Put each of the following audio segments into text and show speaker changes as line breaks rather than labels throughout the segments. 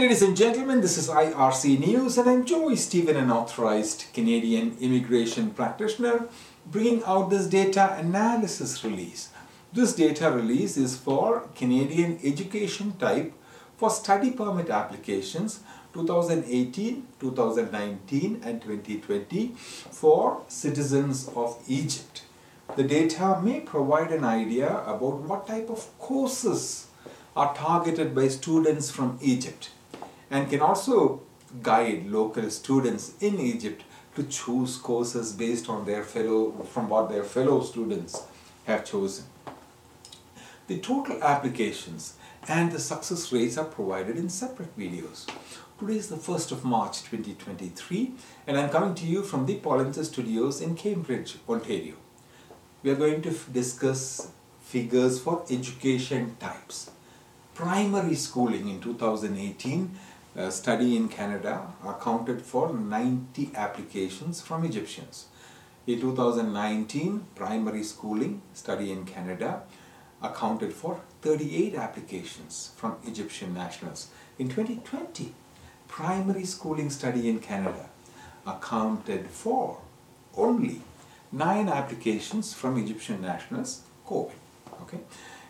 ladies and gentlemen. This is IRC News, and I'm Joy Stephen, an authorized Canadian immigration practitioner, bringing out this data analysis release. This data release is for Canadian education type for study permit applications 2018, 2019, and 2020 for citizens of Egypt. The data may provide an idea about what type of courses are targeted by students from Egypt and can also guide local students in Egypt to choose courses based on their fellow from what their fellow students have chosen. The total applications and the success rates are provided in separate videos. Today is the 1st of March 2023 and I'm coming to you from the Polinsys Studios in Cambridge, Ontario. We are going to discuss figures for education types primary schooling in 2018 uh, study in Canada accounted for 90 applications from Egyptians. In 2019, primary schooling study in Canada accounted for 38 applications from Egyptian nationals. In 2020, primary schooling study in Canada accounted for only 9 applications from Egyptian nationals, COVID. Okay.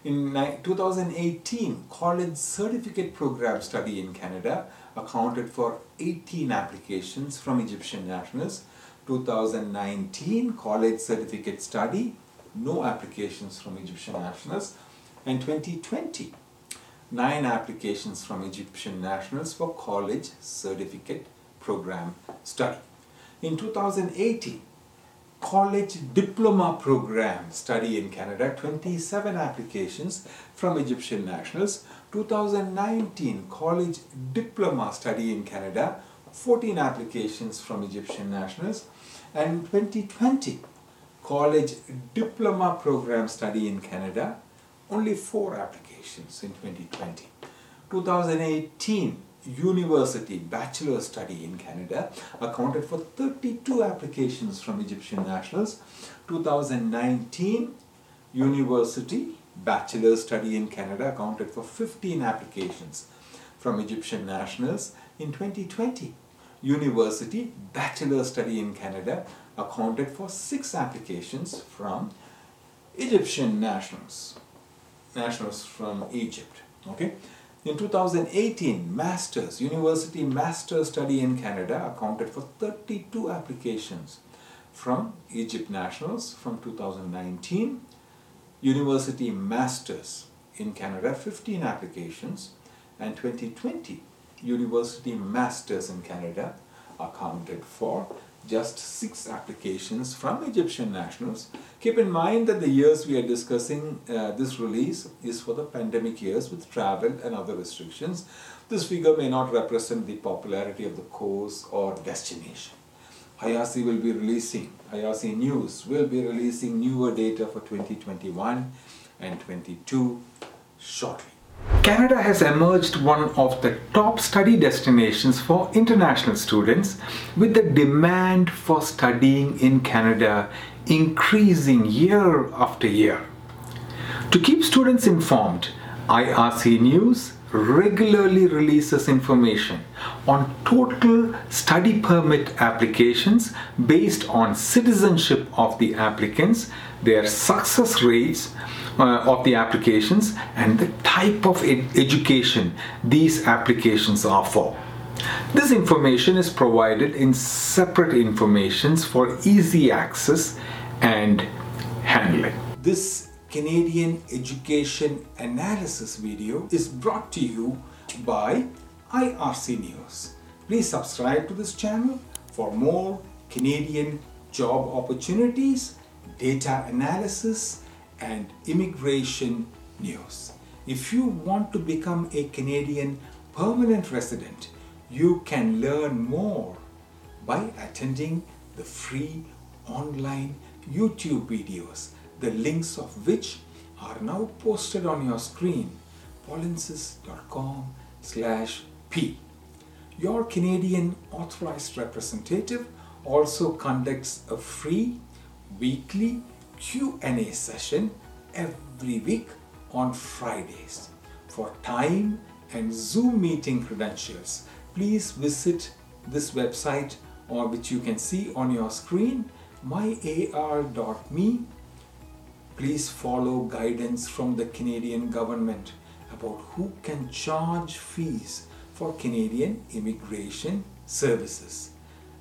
In 2018, college certificate program study in Canada accounted for 18 applications from Egyptian nationals. 2019, college certificate study, no applications from Egyptian nationals. And 2020, nine applications from Egyptian nationals for college certificate program study. In 2018, college diploma program study in Canada, 27 applications from Egyptian nationals. 2019 college diploma study in Canada, 14 applications from Egyptian nationals. And 2020 college diploma program study in Canada, only 4 applications in 2020. 2018 university bachelor study in Canada accounted for 32 applications from Egyptian nationals. 2019 university bachelor study in Canada accounted for 15 applications from Egyptian nationals. In 2020 university bachelor study in Canada accounted for 6 applications from Egyptian nationals nationals from Egypt okay in 2018, Masters, University Master Study in Canada accounted for 32 applications from Egypt nationals from 2019. University Masters in Canada, 15 applications. And 2020, University Masters in Canada accounted for just six applications from Egyptian nationals. Keep in mind that the years we are discussing uh, this release is for the pandemic years with travel and other restrictions. This figure may not represent the popularity of the course or destination. IRC will be releasing, IRC News will be releasing newer data for 2021 and 22 shortly. Canada has emerged one of the top study destinations for international students with the demand for studying in Canada increasing year after year. To keep students informed, IRC News regularly releases information on total study permit applications based on citizenship of the applicants, their success rates, uh, of the applications and the type of ed education these applications are for. This information is provided in separate informations for easy access and handling. This Canadian education analysis video is brought to you by IRC News. Please subscribe to this channel for more Canadian job opportunities, data analysis, and immigration news. If you want to become a Canadian permanent resident, you can learn more by attending the free online YouTube videos, the links of which are now posted on your screen, polinsys.com slash p. Your Canadian authorized representative also conducts a free weekly Q&A session every week on Fridays for time and Zoom meeting credentials, please visit this website or which you can see on your screen myar.me. Please follow guidance from the Canadian government about who can charge fees for Canadian immigration services.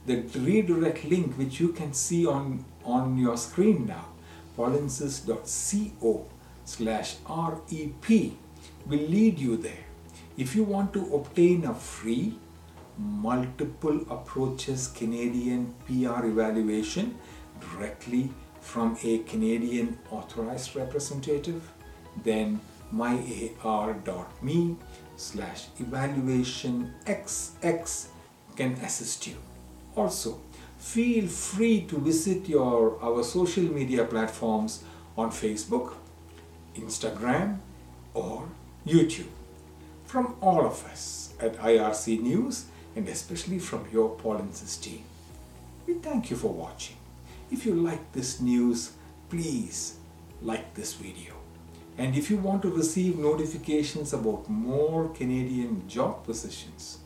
The redirect link which you can see on, on your screen now, polinsys.co slash REP will lead you there. If you want to obtain a free multiple approaches Canadian PR evaluation directly from a Canadian authorized representative, then myar.me slash evaluation xx can assist you. Also, feel free to visit your our social media platforms on Facebook, Instagram, or YouTube. From all of us at IRC News and especially from your Polinsys team, we thank you for watching. If you like this news, please like this video. And if you want to receive notifications about more Canadian job positions,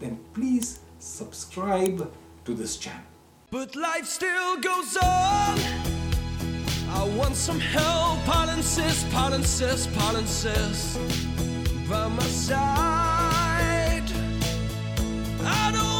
then please subscribe to this channel.
But life still goes on. I want some help, I'll insist, I'll sis. By my side. I don't